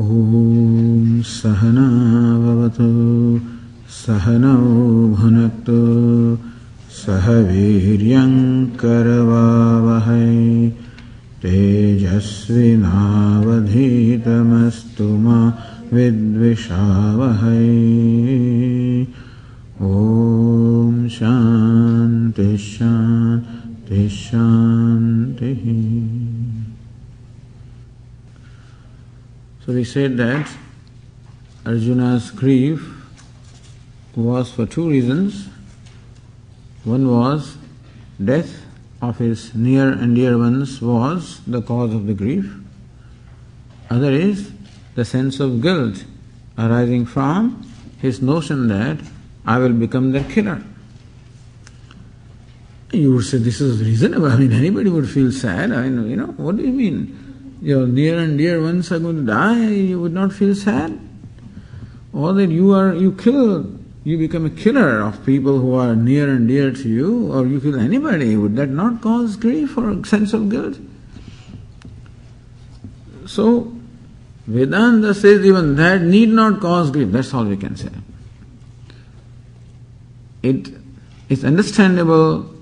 ॐ सहनावतु सहनौ भुनक्तु सह वीर्यङ्करवावहै तेजस्विनावधीतमस्तु मा विद्विषावहै we said that Arjuna's grief was for two reasons. One was death of his near and dear ones was the cause of the grief. Other is the sense of guilt arising from his notion that I will become their killer. You would say this is reasonable. I mean, anybody would feel sad. I mean, you know, what do you mean? Your near and dear ones are going to die, you would not feel sad? Or that you are you kill you become a killer of people who are near and dear to you, or you kill anybody, would that not cause grief or sense of guilt? So Vedanta says even that need not cause grief, that's all we can say. It is understandable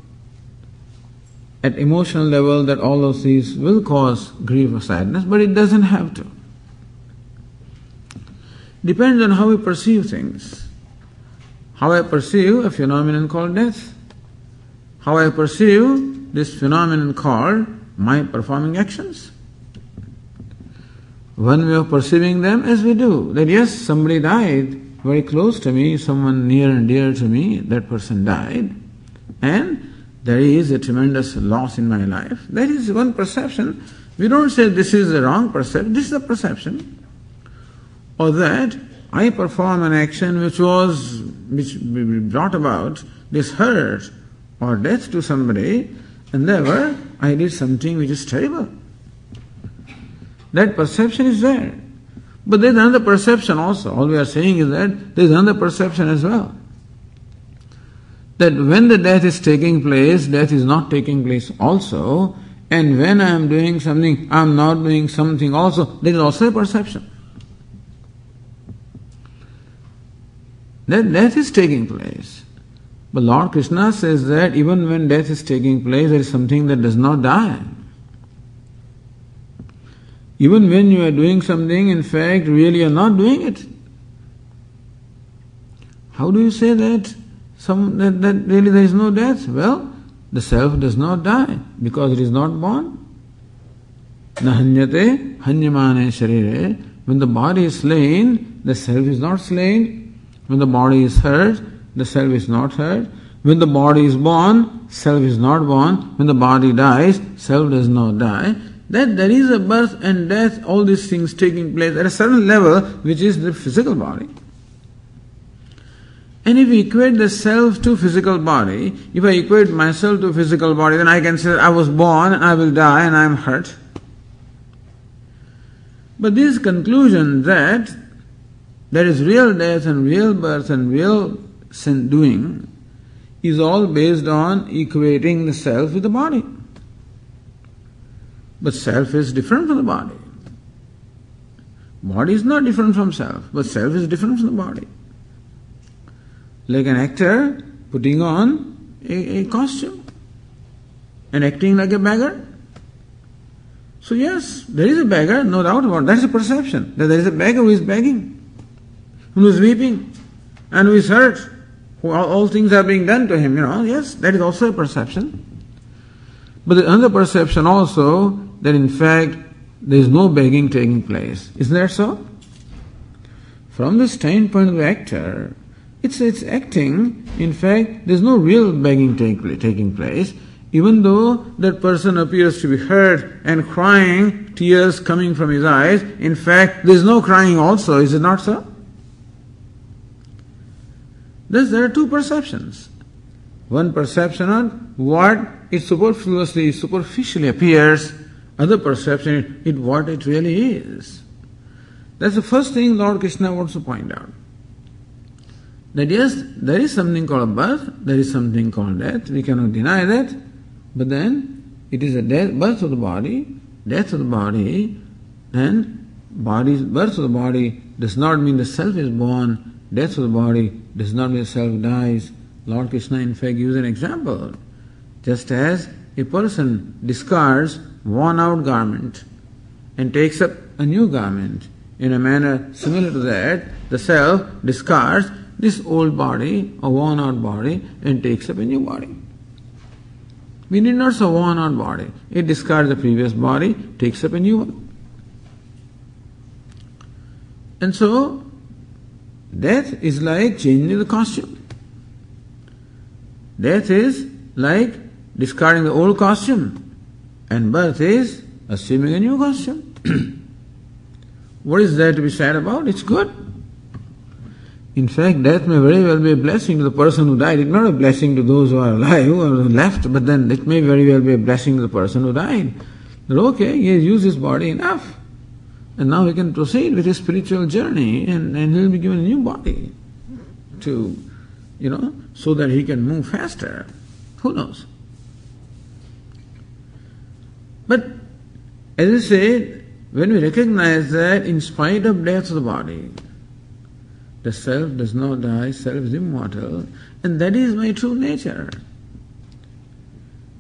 at emotional level that all of these will cause grief or sadness, but it doesn't have to. Depends on how we perceive things. How I perceive a phenomenon called death. How I perceive this phenomenon called my performing actions. One way of perceiving them as we do. That yes, somebody died very close to me, someone near and dear to me, that person died. And there is a tremendous loss in my life. That is one perception. We don't say this is a wrong perception, this is a perception. Or that I perform an action which was, which brought about this hurt or death to somebody, and therefore I did something which is terrible. That perception is there. But there's another perception also. All we are saying is that there's another perception as well that when the death is taking place, death is not taking place also, and when I am doing something, I am not doing something also, there is also a perception. That death is taking place. But Lord Krishna says that even when death is taking place, there is something that does not die. Even when you are doing something, in fact, really you are not doing it. How do you say that? Some that, that really there is no death. Well, the self does not die because it is not born. Nahanyate hanyamane sharire. When the body is slain, the self is not slain. When the body is hurt, the self is not hurt. When the body is born, self is not born. When the body dies, self does not die. That there is a birth and death, all these things taking place at a certain level, which is the physical body. And if we equate the self to physical body, if I equate myself to physical body, then I can say I was born I will die and I am hurt. But this conclusion that there is real death and real birth and real sin doing is all based on equating the self with the body. But self is different from the body. Body is not different from self, but self is different from the body like an actor putting on a, a costume and acting like a beggar. So, yes, there is a beggar, no doubt about it. That is a perception that there is a beggar who is begging, who is weeping, and who is hurt. Who all, all things are being done to him, you know. Yes, that is also a perception. But the another perception also that in fact there is no begging taking place. Isn't that so? From the standpoint of the actor, it's, it's acting. In fact, there's no real begging take, taking place. Even though that person appears to be hurt and crying, tears coming from his eyes, in fact, there's no crying also, is it not so? Thus, there are two perceptions. One perception on what it superfluously, superficially appears, other perception it what it really is. That's the first thing Lord Krishna wants to point out. That yes, there is something called birth, there is something called death, we cannot deny that, but then it is a death, birth of the body, death of the body, then body's birth of the body does not mean the self is born, death of the body does not mean the self dies. Lord Krishna, in fact, gives an example. Just as a person discards worn out garment and takes up a new garment, in a manner similar to that, the self discards this old body, a worn out body, and takes up a new body. We need not so worn out body. It discards the previous body, takes up a new one. And so, death is like changing the costume. Death is like discarding the old costume. And birth is assuming a new costume. what is there to be sad about? It's good. In fact, death may very well be a blessing to the person who died. It's not a blessing to those who are alive, who are left, but then it may very well be a blessing to the person who died. Okay, he has used his body enough. And now he can proceed with his spiritual journey and, and he'll be given a new body to, you know, so that he can move faster. Who knows? But as I said, when we recognize that in spite of death of the body, the self does not die, self is immortal, and that is my true nature.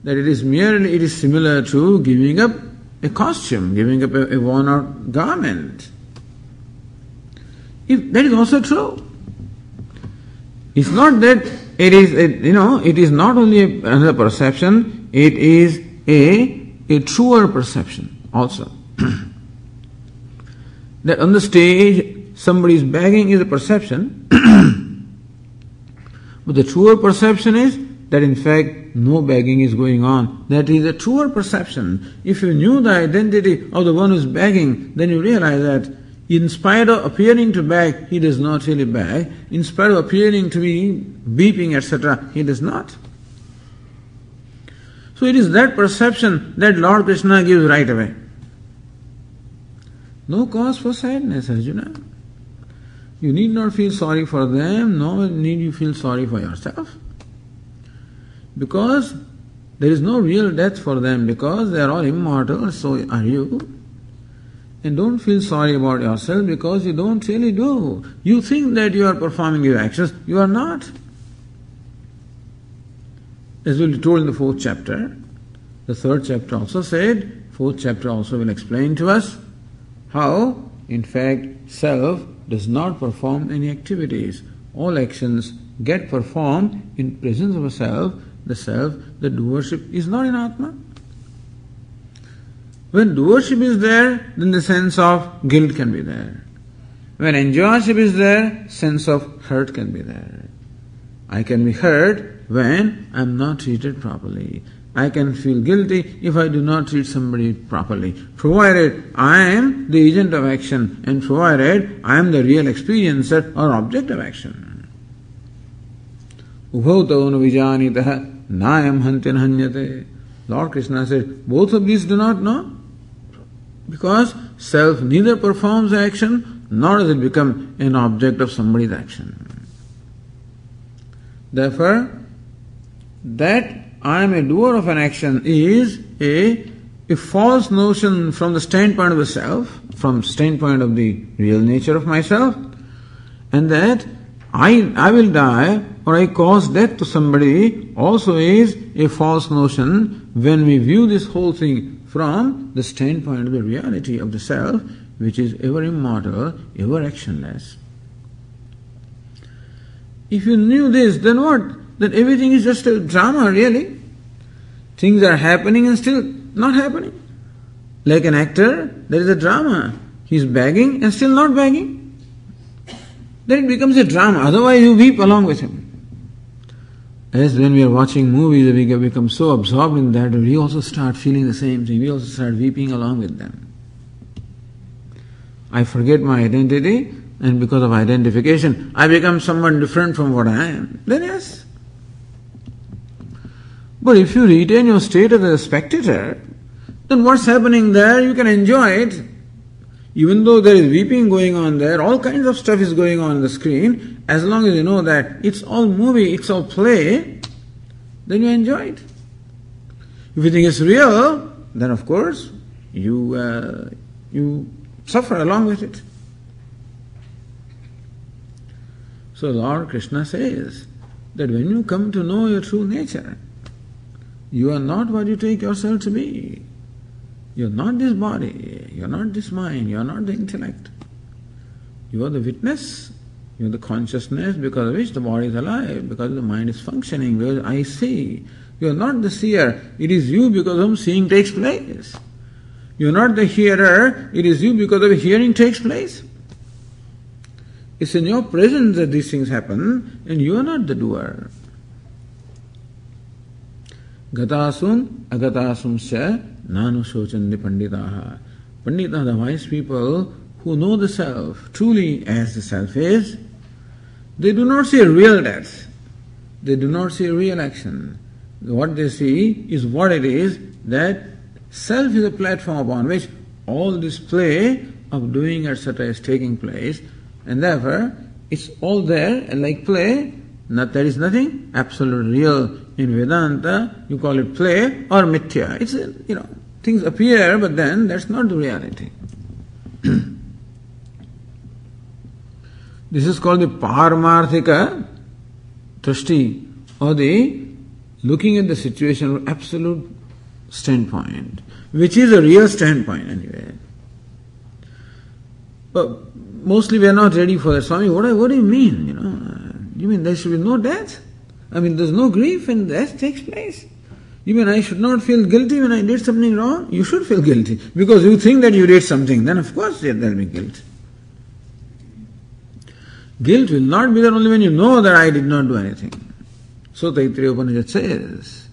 That it is merely, it is similar to giving up a costume, giving up a, a worn out garment. If that is also true. It's not that it is, a, you know, it is not only a, another perception, it is a, a truer perception also. that on the stage, somebody is begging is a perception, but the truer perception is that in fact no begging is going on. That is a truer perception. If you knew the identity of the one who is begging, then you realize that in spite of appearing to beg, he does not really beg. In spite of appearing to be beeping, etc., he does not. So it is that perception that Lord Krishna gives right away. No cause for sadness, Arjuna. You need not feel sorry for them, nor need you feel sorry for yourself. Because there is no real death for them, because they are all immortal, so are you. And don't feel sorry about yourself because you don't really do. You think that you are performing your actions, you are not. As we told in the fourth chapter, the third chapter also said, fourth chapter also will explain to us how, in fact, self does not perform any activities. All actions get performed in presence of a self the self, the doership is not in Atma. When doership is there, then the sense of guilt can be there. When enjoyership is there, sense of hurt can be there. I can be hurt when I am not treated properly. I can feel guilty if I do not treat somebody properly. Provided I am the agent of action and provided I am the real experiencer or object of action. Ubhautau vijanitah nayam hantin hanyate. Lord Krishna said, both of these do not know. Because self neither performs action nor does it become an object of somebody's action. Therefore, that I am a doer of an action is a, a false notion from the standpoint of the self, from standpoint of the real nature of myself, and that I, I will die or I cause death to somebody also is a false notion when we view this whole thing from the standpoint of the reality of the self, which is ever immortal, ever actionless. If you knew this, then what? Then everything is just a drama, really. Things are happening and still not happening. Like an actor, there is a drama. He's begging and still not begging. Then it becomes a drama. Otherwise, you weep along with him. As when we are watching movies, we become so absorbed in that, we also start feeling the same thing. We also start weeping along with them. I forget my identity, and because of identification, I become someone different from what I am. Then yes. But if you retain your state as a spectator, then what's happening there, you can enjoy it. Even though there is weeping going on there, all kinds of stuff is going on, on the screen, as long as you know that it's all movie, it's all play, then you enjoy it. If you think it's real, then of course you uh, you suffer along with it. So Lord Krishna says that when you come to know your true nature, you are not what you take yourself to be. You're not this body, you're not this mind, you're not the intellect. You are the witness, you are the consciousness because of which the body is alive, because the mind is functioning, because I see. You are not the seer, it is you because whom seeing takes place. You are not the hearer, it is you because of hearing takes place. It's in your presence that these things happen, and you are not the doer. Gatasum agatasum sya nanu shochandi panditaha. Pandita, the wise people who know the self truly as the self is, they do not see real death. They do not see real action. What they see is what it is that self is a platform upon which all this play of doing etc. is taking place, and therefore it's all there and like play. Not, there is nothing absolute real in Vedanta. You call it play or mithya. It's uh, you know things appear, but then that's not the reality. this is called the Paramarthika Drishti or the looking at the situation from absolute standpoint, which is a real standpoint anyway. But mostly we are not ready for that. Swami, what, what do you mean? You know, you mean there should be no death? I mean, there's no grief and death takes place. You mean I should not feel guilty when I did something wrong? You should feel guilty because you think that you did something. Then of course there will be guilt. Guilt will not be there only when you know that I did not do anything. So Taittiriya Upanishad says,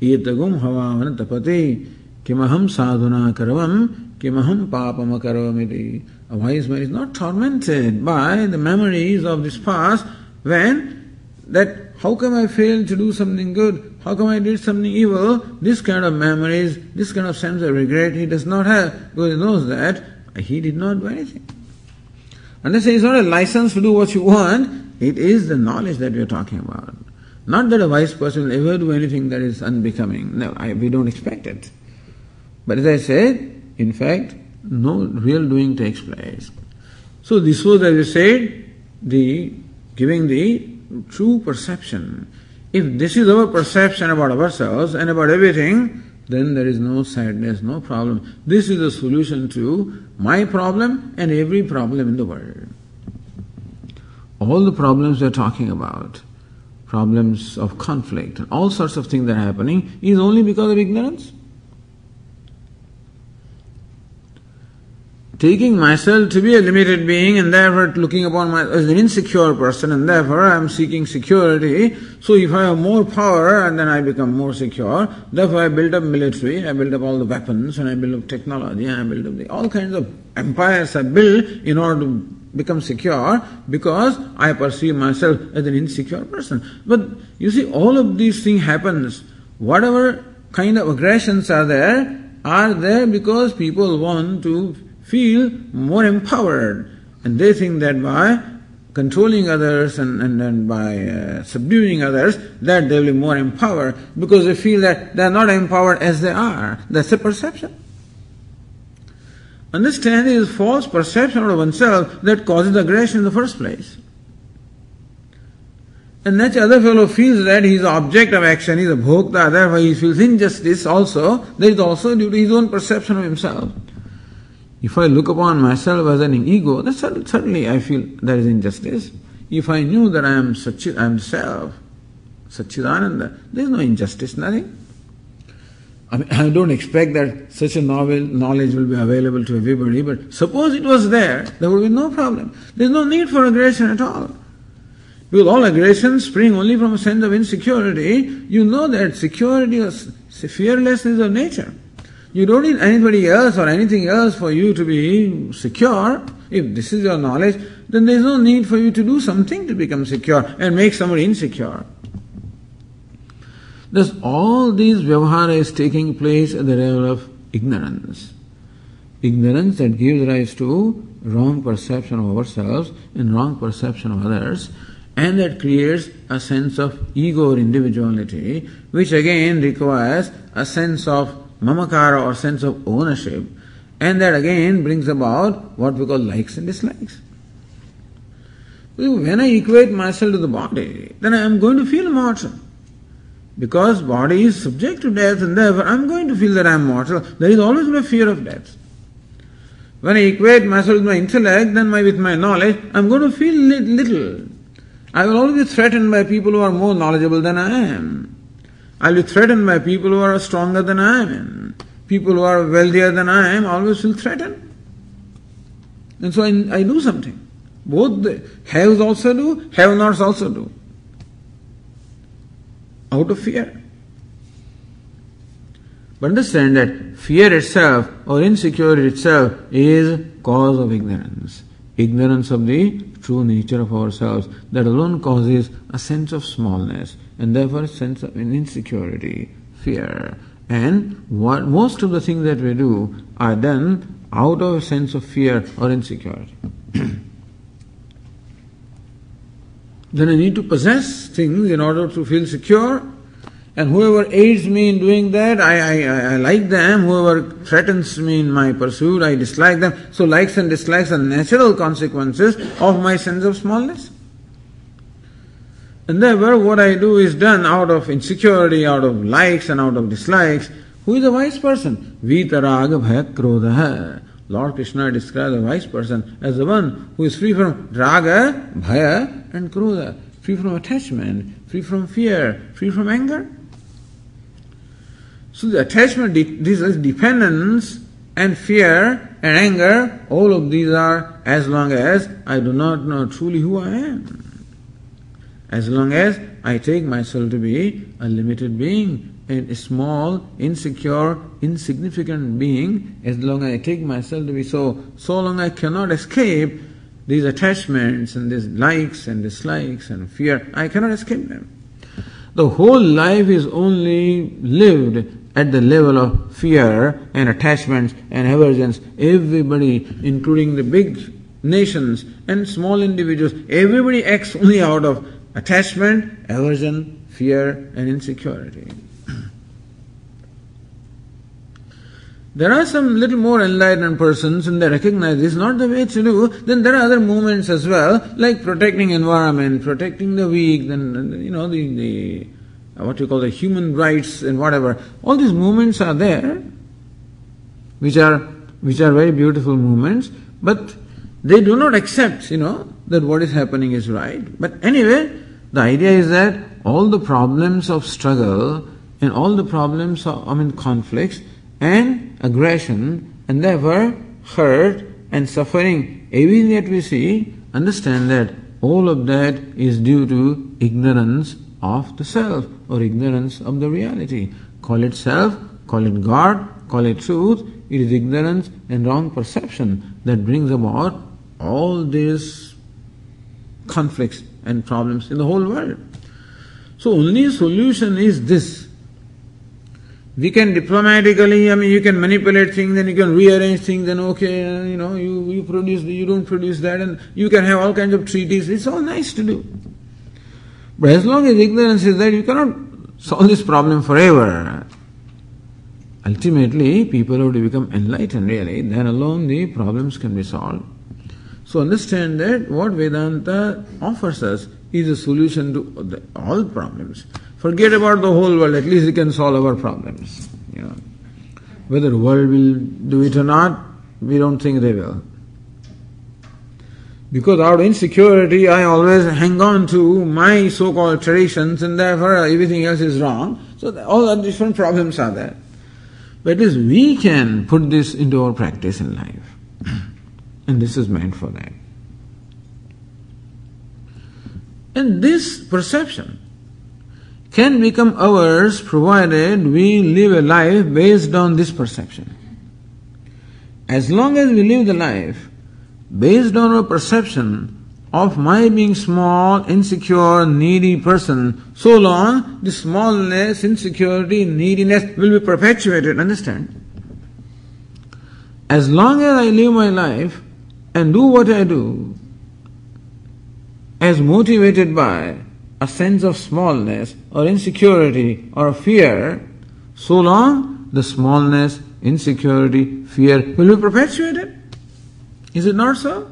Etagum havavan tapati kimaham sadhuna karavam kimaham papam karavamiti. A wise man is not tormented by the memories of this past when that how come I failed to do something good? How come I did something evil? This kind of memories, this kind of sense of regret he does not have because he knows that he did not do anything. And this is not a license to do what you want, it is the knowledge that we are talking about. Not that a wise person will ever do anything that is unbecoming. No, I, we don't expect it. But as I said, in fact, no real doing takes place. So this was, as I said, the giving the true perception. If this is our perception about ourselves and about everything, then there is no sadness, no problem. This is the solution to my problem and every problem in the world. All the problems we're talking about problems of conflict, all sorts of things that are happening is only because of ignorance. Taking myself to be a limited being and therefore looking upon myself as an insecure person and therefore I am seeking security. So if I have more power and then I become more secure, therefore I build up military, I build up all the weapons and I build up technology and I build up the, all kinds of empires I build in order to become secure because I perceive myself as an insecure person. But you see, all of these things happens. Whatever kind of aggressions are there, are there because people want to feel more empowered. And they think that by controlling others and, and, and by uh, subduing others, that they will be more empowered because they feel that they are not empowered as they are. That's a perception. Understanding is false perception of oneself that causes aggression in the first place. And that other fellow feels that he is the object of action, he is a bhokta, therefore he feels injustice also, that is also due to his own perception of himself. If I look upon myself as an ego, then certainly I feel there is injustice. If I knew that I am Satchit, I am self, Satchidananda, there is no injustice, nothing. I, mean, I don't expect that such a novel knowledge will be available to everybody, but suppose it was there, there would be no problem. There's no need for aggression at all. Because all aggressions spring only from a sense of insecurity. You know that security or fearlessness of nature. You don't need anybody else or anything else for you to be secure. If this is your knowledge, then there is no need for you to do something to become secure and make somebody insecure. Thus, all these vyavahara is taking place at the level of ignorance. Ignorance that gives rise to wrong perception of ourselves and wrong perception of others, and that creates a sense of ego or individuality, which again requires a sense of mamakara or sense of ownership, And that again brings about what we call likes and dislikes. When I equate myself to the body, then I am going to feel mortal. Because body is subject to death and therefore I am going to feel that I am mortal. There is always my fear of death. When I equate myself with my intellect, then my, with my knowledge, I am going to feel little. I will always be threatened by people who are more knowledgeable than I am. I will be threatened by people who are stronger than I am. People who are wealthier than I am always will threaten. And so I, I do something. Both the haves also do, have nots also do. Out of fear. But understand that fear itself or insecurity itself is cause of ignorance. Ignorance of the true nature of ourselves. That alone causes a sense of smallness and therefore a sense of insecurity, fear. And what most of the things that we do are done out of a sense of fear or insecurity. then I need to possess things in order to feel secure and whoever aids me in doing that, I, I, I like them. Whoever threatens me in my pursuit, I dislike them. So likes and dislikes are natural consequences of my sense of smallness. And therefore, what I do is done out of insecurity, out of likes and out of dislikes. Who is a wise person? Vitaraga bhaya krodha. Lord Krishna describes a wise person as the one who is free from raga, bhaya, and krodha, free from attachment, free from fear, free from anger. So the attachment, this is dependence and fear and anger, all of these are as long as I do not know truly who I am. As long as I take myself to be a limited being, a small, insecure, insignificant being, as long as I take myself to be so, so long I cannot escape these attachments and these likes and dislikes and fear, I cannot escape them. The whole life is only lived at the level of fear and attachments and aversions, everybody, including the big nations and small individuals, everybody acts only out of attachment, aversion, fear, and insecurity. There are some little more enlightened persons and they recognize this is not the way to do. Then there are other movements as well, like protecting environment, protecting the weak, then you know the, the uh, what you call the human rights and whatever. All these movements are there, which are which are very beautiful movements, but they do not accept, you know, that what is happening is right. But anyway, the idea is that all the problems of struggle and all the problems of I mean conflicts and aggression and therefore hurt and suffering, everything that we see, understand that all of that is due to ignorance of the self or ignorance of the reality. Call it self, call it God, call it truth. It is ignorance and wrong perception that brings about all these conflicts and problems in the whole world. So only solution is this. We can diplomatically, I mean, you can manipulate things, then you can rearrange things, then okay, uh, you know, you, you produce, you don't produce that, and you can have all kinds of treaties. It's all nice to do. But as long as ignorance is there, you cannot solve this problem forever. Ultimately, people have to become enlightened really, then alone the problems can be solved. So understand that what Vedanta offers us is a solution to all problems. Forget about the whole world, at least we can solve our problems. You know. Whether the world will do it or not, we don't think they will. Because out of insecurity, I always hang on to my so called traditions and therefore everything else is wrong. So all the different problems are there. But at least we can put this into our practice in life. And this is meant for that. And this perception can become ours provided we live a life based on this perception. As long as we live the life based on our perception of my being small, insecure, needy person, so long the smallness, insecurity, neediness will be perpetuated. Understand? As long as I live my life and do what I do, as motivated by a sense of smallness or insecurity or fear, so long the smallness, insecurity, fear will be perpetuated. Is it not so?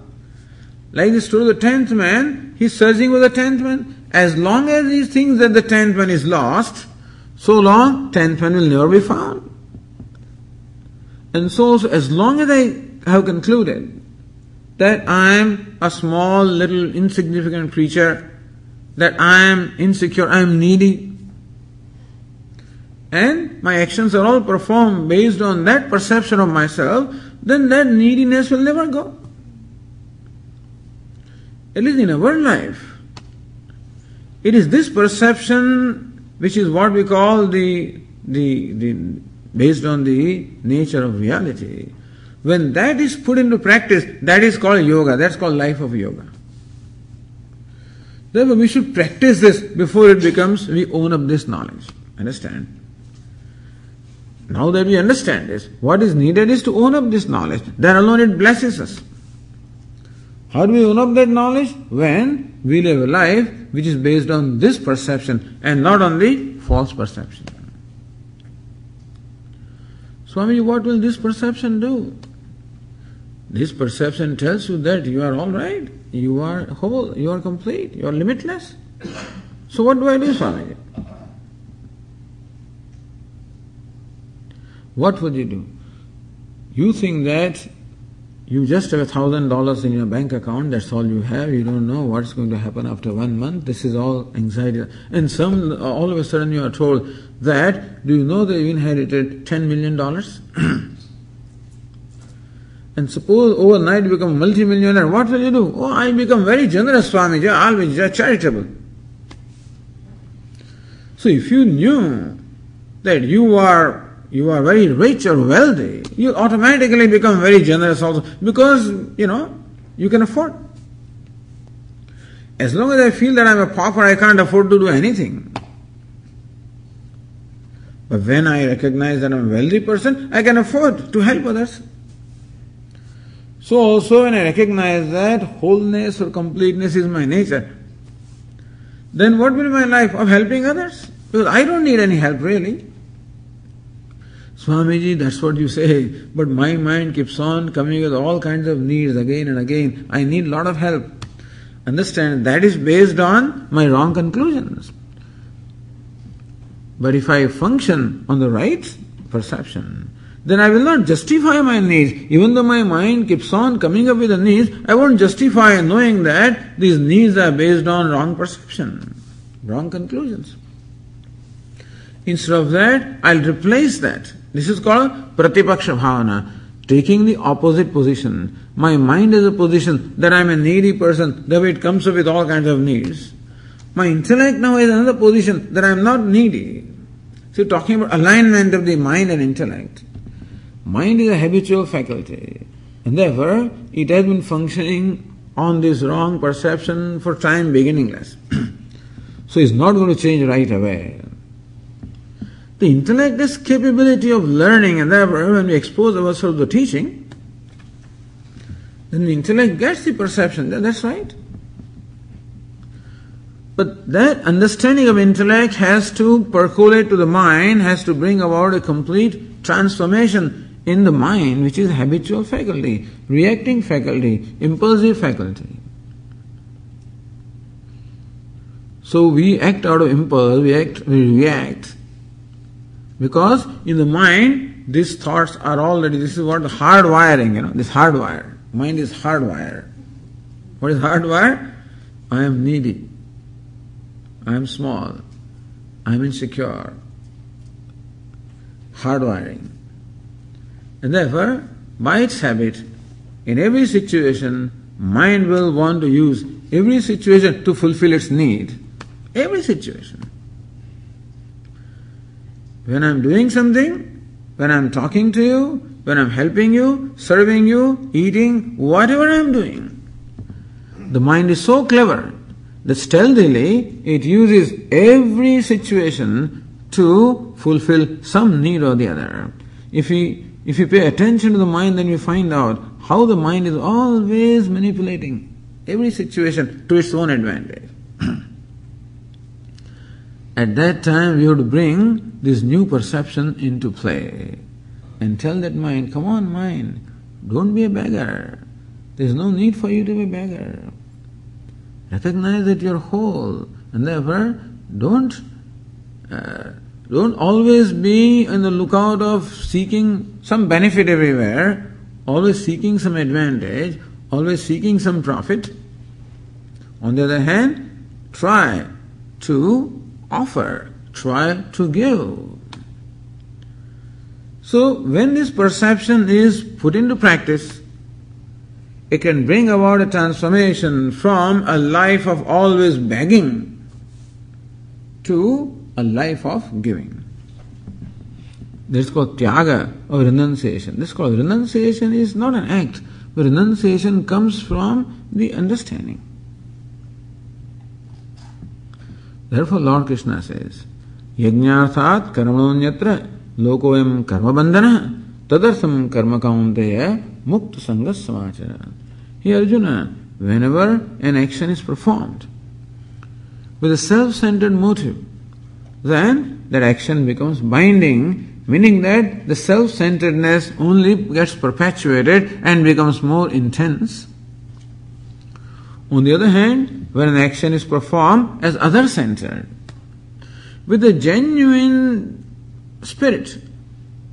Like the story of the tenth man, he's searching for the tenth man. As long as he thinks that the tenth man is lost, so long tenth man will never be found. And so, so as long as I have concluded that I am a small, little, insignificant creature, that I am insecure, I am needy, and my actions are all performed based on that perception of myself, then that neediness will never go. At least in our life. It is this perception which is what we call the, the, the based on the nature of reality. When that is put into practice, that is called yoga, that's called life of yoga. Therefore, we should practice this before it becomes we own up this knowledge. Understand? Now that we understand this, what is needed is to own up this knowledge. Then alone it blesses us. How do we own up that knowledge? When we live a life which is based on this perception and not on the false perception. Swami, what will this perception do? This perception tells you that you are all right, you are whole, you are complete, you are limitless. So what do I do, Swami? What would you do? You think that you just have a thousand dollars in your bank account, that's all you have, you don't know what's going to happen after one month, this is all anxiety. And some, all of a sudden you are told that, do you know that you inherited ten million dollars? and suppose oh, overnight you become multi-millionaire, what will you do? Oh, I become very generous, Swamiji, I'll be charitable. So if you knew that you are you are very rich or wealthy, you automatically become very generous also because, you know, you can afford. As long as I feel that I'm a pauper, I can't afford to do anything. But when I recognize that I'm a wealthy person, I can afford to help others. So also when I recognize that wholeness or completeness is my nature, then what will be my life of helping others? Because I don't need any help really. Swamiji, that's what you say, but my mind keeps on coming with all kinds of needs again and again. I need a lot of help. Understand, that is based on my wrong conclusions. But if I function on the right perception, then I will not justify my needs. Even though my mind keeps on coming up with the needs, I won't justify knowing that these needs are based on wrong perception, wrong conclusions. Instead of that, I'll replace that this is called Pratipaksha Bhavana, taking the opposite position. My mind is a position that I'm a needy person, therefore it comes up with all kinds of needs. My intellect now is another position that I'm not needy. So talking about alignment of the mind and intellect. Mind is a habitual faculty, and therefore it has been functioning on this wrong perception for time beginningless. so it's not going to change right away. The intellect has capability of learning, and therefore, when we expose ourselves to teaching, then the intellect gets the perception that that's right. But that understanding of intellect has to percolate to the mind, has to bring about a complete transformation in the mind, which is habitual faculty, reacting faculty, impulsive faculty. So we act out of impulse, we act, we react because in the mind, these thoughts are already, this is what the hardwiring, you know, this hardwire. Mind is hardwire. What is hardwire? I am needy. I am small. I am insecure. Hardwiring. And therefore, by its habit, in every situation, mind will want to use every situation to fulfill its need. Every situation. When I'm doing something, when I'm talking to you, when I'm helping you, serving you, eating, whatever I'm doing, the mind is so clever that stealthily it uses every situation to fulfill some need or the other. If we if you pay attention to the mind, then you find out how the mind is always manipulating every situation to its own advantage. At that time, we would bring this new perception into play. and tell that mind, come on, mind, don't be a beggar. There's no need for you to be a beggar. Recognize that you're whole, and therefore don't uh, don't always be on the lookout of seeking some benefit everywhere, always seeking some advantage, always seeking some profit. On the other hand, try to offer, try to give. So, when this perception is put into practice, it can bring about a transformation from a life of always begging to a life of giving. This is called tyaga or renunciation. This is called renunciation is not an act, but renunciation comes from the understanding. Therefore, Lord Krishna says, karmanonyatra lokoyam karma bandhana tadartham karma kaunteya mukta sangas samachara. Here Arjuna, whenever an action is performed with a self-centered motive, then that action becomes binding, meaning that the self-centeredness only gets perpetuated and becomes more intense. On the other hand, when an action is performed as other centered, with a genuine spirit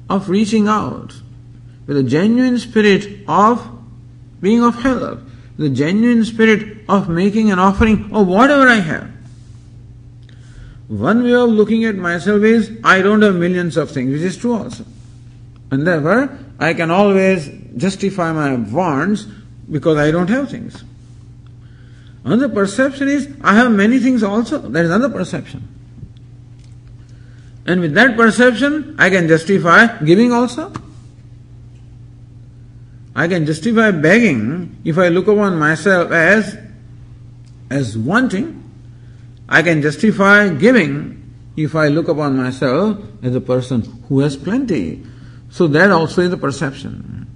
of reaching out, with a genuine spirit of being of help, with the genuine spirit of making an offering of whatever I have. One way of looking at myself is I don't have millions of things, which is true also. And therefore, I can always justify my wants because I don't have things. Another perception is I have many things also. That is another perception. And with that perception, I can justify giving also. I can justify begging if I look upon myself as as wanting. I can justify giving if I look upon myself as a person who has plenty. So that also is a perception.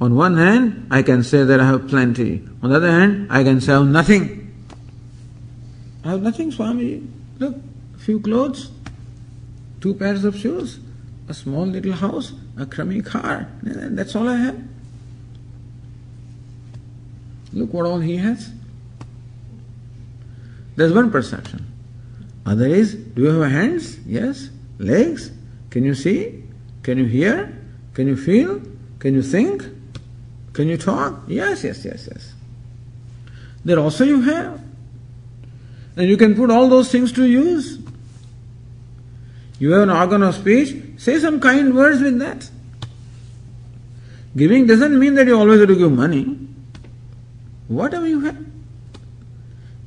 On one hand, I can say that I have plenty. On the other hand, I can say I have nothing. I have nothing, Swami. Look, a few clothes, two pairs of shoes, a small little house, a crummy car. That's all I have. Look what all he has. There's one perception. Other is, do you have hands? Yes. Legs? Can you see? Can you hear? Can you feel? Can you think? Can you talk? Yes, yes, yes, yes. There also you have. And you can put all those things to use. You have an organ of speech, say some kind words with that. Giving doesn't mean that you always have to give money. Whatever you have.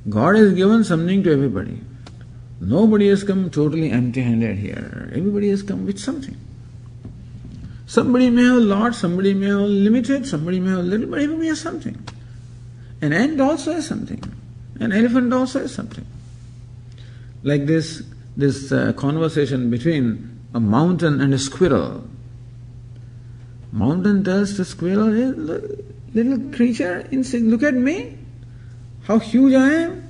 God has given something to everybody. Nobody has come totally empty handed here. Everybody has come with something. Somebody may have a lot, somebody may have limited, somebody may have little, but everybody has something. An ant also has something. An elephant also has something. Like this, this uh, conversation between a mountain and a squirrel. Mountain tells the squirrel, hey, little creature, look at me. How huge I am.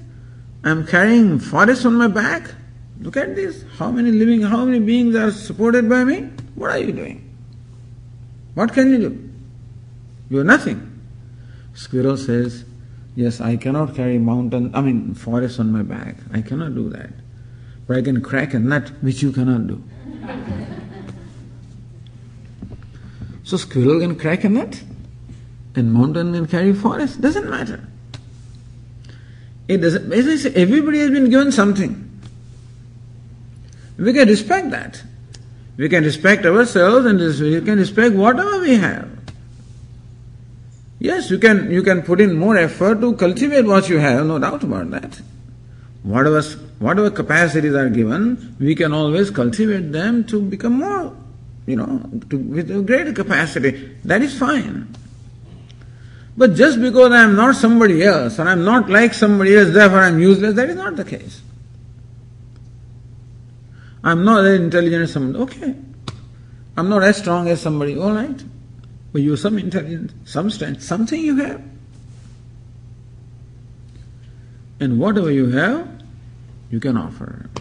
I'm carrying forest on my back. Look at this. How many living, how many beings are supported by me? What are you doing? What can you do? You are nothing. Squirrel says, Yes, I cannot carry mountain, I mean, forest on my back. I cannot do that. But I can crack a nut, which you cannot do. so, squirrel can crack a nut, and mountain can carry forest. Doesn't matter. It doesn't, everybody has been given something. We can respect that. We can respect ourselves and we can respect whatever we have. Yes, you can, you can put in more effort to cultivate what you have, no doubt about that. Whatever, whatever capacities are given, we can always cultivate them to become more, you know, to, with a greater capacity. That is fine. But just because I am not somebody else or I am not like somebody else, therefore I am useless, that is not the case. I am not as intelligent as somebody. Okay. I am not as strong as somebody. All right. But you have some intelligence, some strength, something you have. And whatever you have, you can offer.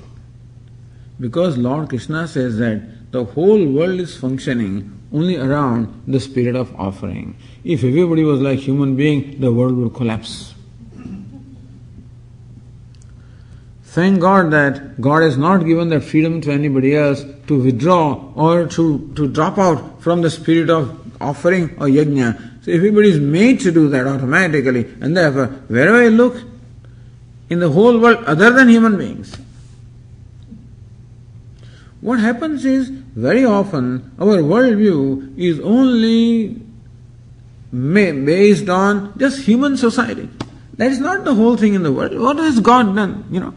Because Lord Krishna says that the whole world is functioning only around the spirit of offering. If everybody was like human being, the world would collapse. Thank God that God has not given that freedom to anybody else to withdraw or to, to drop out from the spirit of offering or yajna. So everybody is made to do that automatically, and therefore, wherever I look in the whole world other than human beings, what happens is very often our worldview is only based on just human society. That is not the whole thing in the world. What has God done? You know,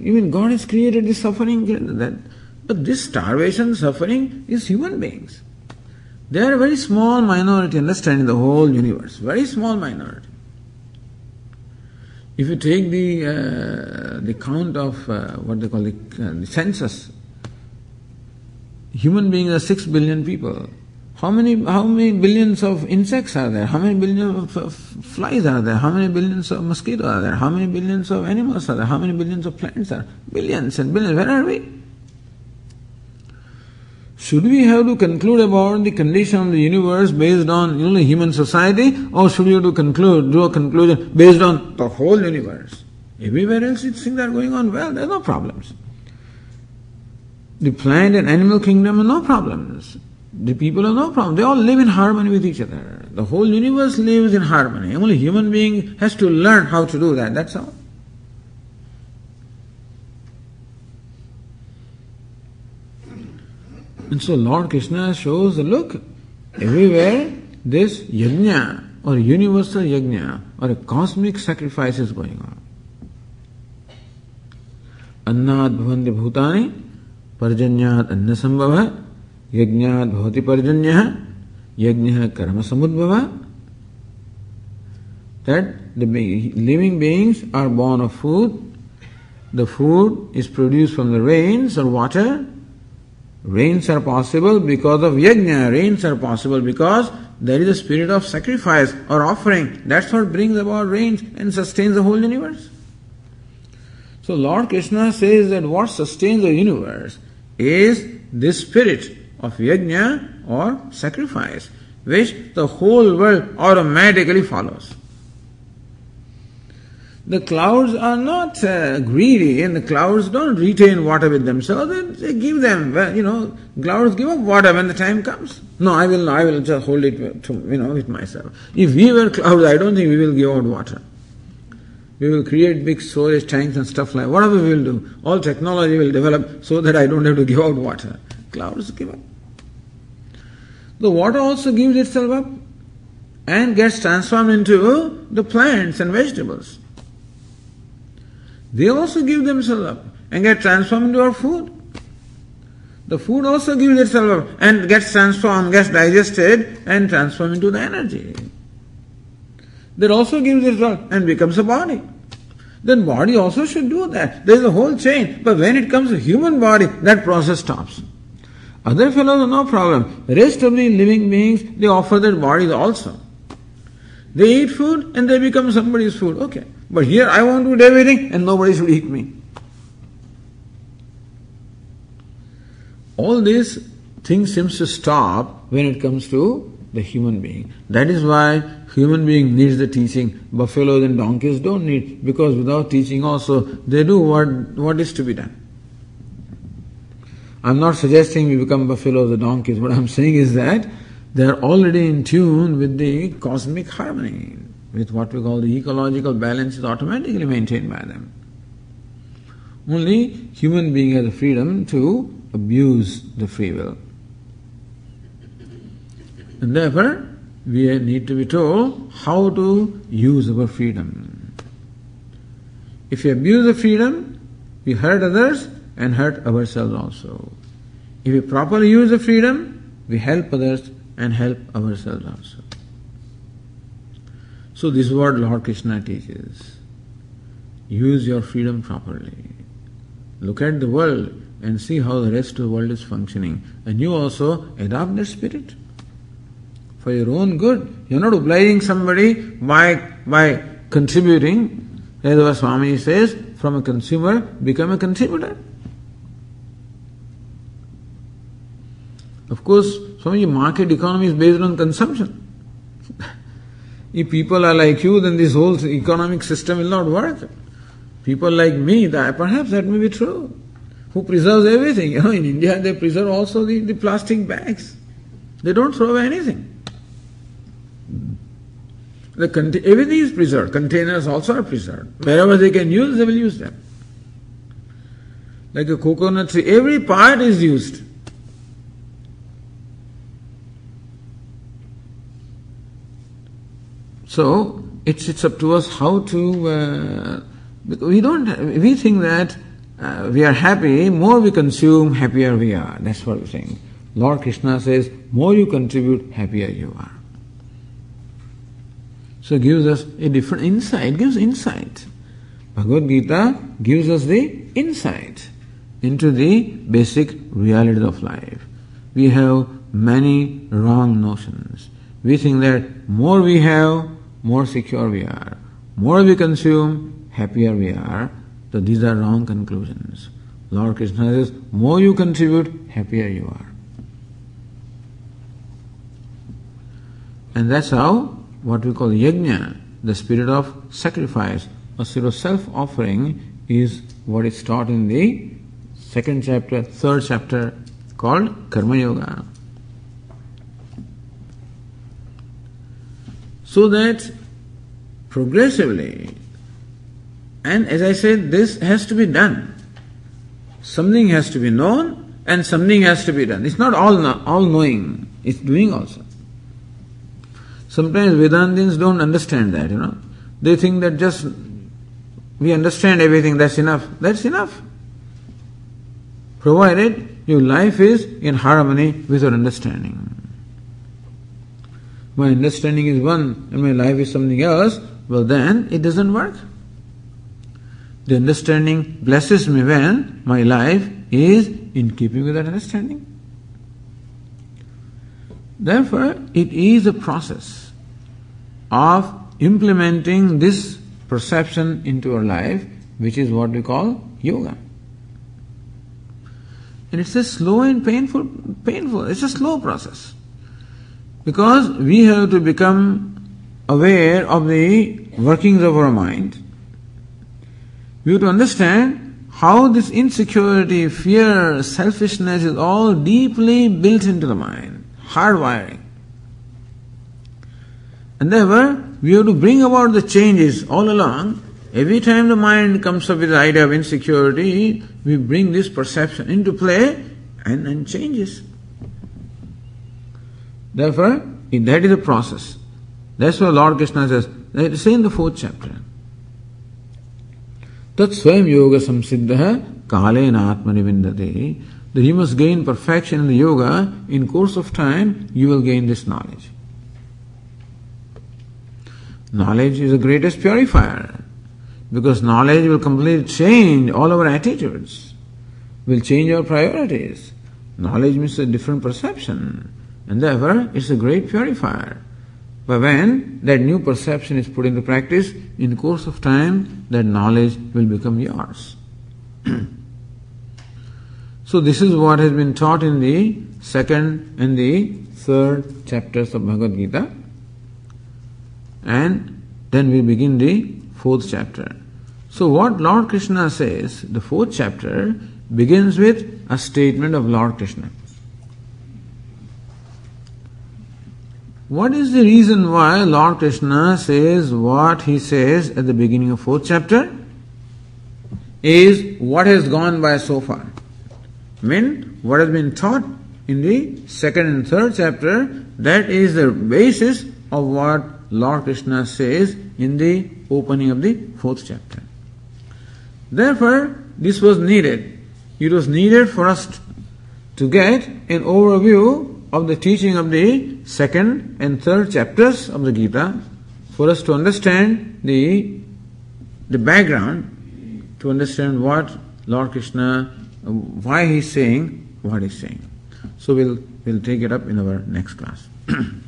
even God has created this suffering, that, but this starvation, suffering is human beings. They are a very small minority, understanding the whole universe. Very small minority. If you take the uh, the count of uh, what they call the, uh, the census, human beings are six billion people. How many, how many billions of insects are there? How many billions of flies are there? How many billions of mosquitoes are there? How many billions of animals are there? How many billions of plants are there? Billions and billions. Where are we? Should we have to conclude about the condition of the universe based on only human society, or should we have to conclude, draw a conclusion based on the whole universe? Everywhere else things are going on well, there are no problems. The plant and animal kingdom are no problems. The people have no problem. They all live in harmony with each other. The whole universe lives in harmony. Only human being has to learn how to do that. That's all. And so Lord Krishna shows the look, everywhere this yajna or universal yajna or a cosmic sacrifice is going on. Annad bhavanti bhutani parjanyat anna sambhava यज्ञात भवति पर्जन्य यज्ञ कर्म समुद्भव that the living beings are born of food the food is produced from the rains or water rains are possible because of yajna rains are possible because there is a spirit of sacrifice or offering that's what brings about rains and sustains the whole universe so lord krishna says that what sustains the universe is this spirit of yajna or sacrifice, which the whole world automatically follows. The clouds are not uh, greedy and the clouds don't retain water with themselves. They, give them, you know, clouds give up water when the time comes. No, I will, I will just hold it to, you know, with myself. If we were clouds, I don't think we will give out water. We will create big storage tanks and stuff like whatever we will do. All technology will develop so that I don't have to give out water. Clouds give up. The water also gives itself up and gets transformed into the plants and vegetables. They also give themselves up and get transformed into our food. The food also gives itself up and gets transformed, gets digested and transformed into the energy. That also gives itself and becomes a body. Then body also should do that. There is a whole chain. But when it comes to human body, that process stops. Other fellows, are no problem. The rest of the living beings, they offer their bodies also. They eat food and they become somebody's food. Okay. But here I want to eat everything and nobody should eat me. All these things seems to stop when it comes to the human being. That is why human being needs the teaching. Buffaloes and donkeys don't need because without teaching also they do what, what is to be done. I'm not suggesting we become buffaloes or donkeys. What I'm saying is that they're already in tune with the cosmic harmony, with what we call the ecological balance is automatically maintained by them. Only human being has the freedom to abuse the free will. And therefore, we need to be told how to use our freedom. If we abuse the freedom, we hurt others, and hurt ourselves also. If we properly use the freedom, we help others and help ourselves also. So, this is what Lord Krishna teaches. Use your freedom properly. Look at the world and see how the rest of the world is functioning. And you also adopt that spirit for your own good. You're not obliging somebody by, by contributing. As our Swami says, from a consumer, become a contributor. Of course, many market economy is based on consumption. if people are like you, then this whole economic system will not work. People like me, that perhaps that may be true. Who preserves everything? You know, in India they preserve also the, the plastic bags. They don't throw away anything. The everything is preserved. Containers also are preserved. Wherever they can use, they will use them. Like a coconut tree, every part is used. So it's it's up to us how to. Uh, we don't. We think that uh, we are happy. More we consume, happier we are. That's what we think. Lord Krishna says, more you contribute, happier you are. So gives us a different insight. Gives insight. Bhagavad Gita gives us the insight into the basic realities of life. We have many wrong notions. We think that more we have, more secure we are. More we consume, happier we are. So these are wrong conclusions. Lord Krishna says, more you contribute, happier you are. And that's how what we call yajna, the spirit of sacrifice, a spirit of self offering, is what is taught in the second chapter, third chapter called Karma Yoga. So that progressively, and as I said, this has to be done. Something has to be known and something has to be done. It's not all, all knowing, it's doing also. Sometimes Vedantins don't understand that, you know. They think that just we understand everything, that's enough. That's enough provided your life is in harmony with your understanding. My understanding is one and my life is something else, well, then it doesn't work. The understanding blesses me when my life is in keeping with that understanding. Therefore, it is a process of implementing this perception into our life, which is what we call yoga. And it's a slow and painful, painful. It's a slow process. Because we have to become aware of the workings of our mind. We have to understand how this insecurity, fear, selfishness is all deeply built into the mind, hardwiring. And therefore, we have to bring about the changes all along Every time the mind comes up with the idea of insecurity, we bring this perception into play and, then changes. Therefore, that is the process. That's why Lord Krishna says, say in the fourth chapter. Tat swayam yoga samsiddha kalena atmani vindate. That you must gain perfection in the yoga, in course of time, you will gain this knowledge. Knowledge is the greatest purifier. Because knowledge will completely change all our attitudes, will change our priorities. Knowledge means a different perception, and therefore it's a great purifier. But when that new perception is put into practice, in the course of time, that knowledge will become yours. so, this is what has been taught in the second and the third chapters of Bhagavad Gita. And then we begin the fourth chapter. So, what Lord Krishna says, the fourth chapter begins with a statement of Lord Krishna. What is the reason why Lord Krishna says what he says at the beginning of fourth chapter? Is what has gone by so far. I mean, what has been taught in the second and third chapter, that is the basis of what Lord Krishna says in the opening of the fourth chapter. Therefore, this was needed. It was needed for us to get an overview of the teaching of the second and third chapters of the Gita, for us to understand the, the background, to understand what Lord Krishna, why he's saying what he's saying. So we'll, we'll take it up in our next class.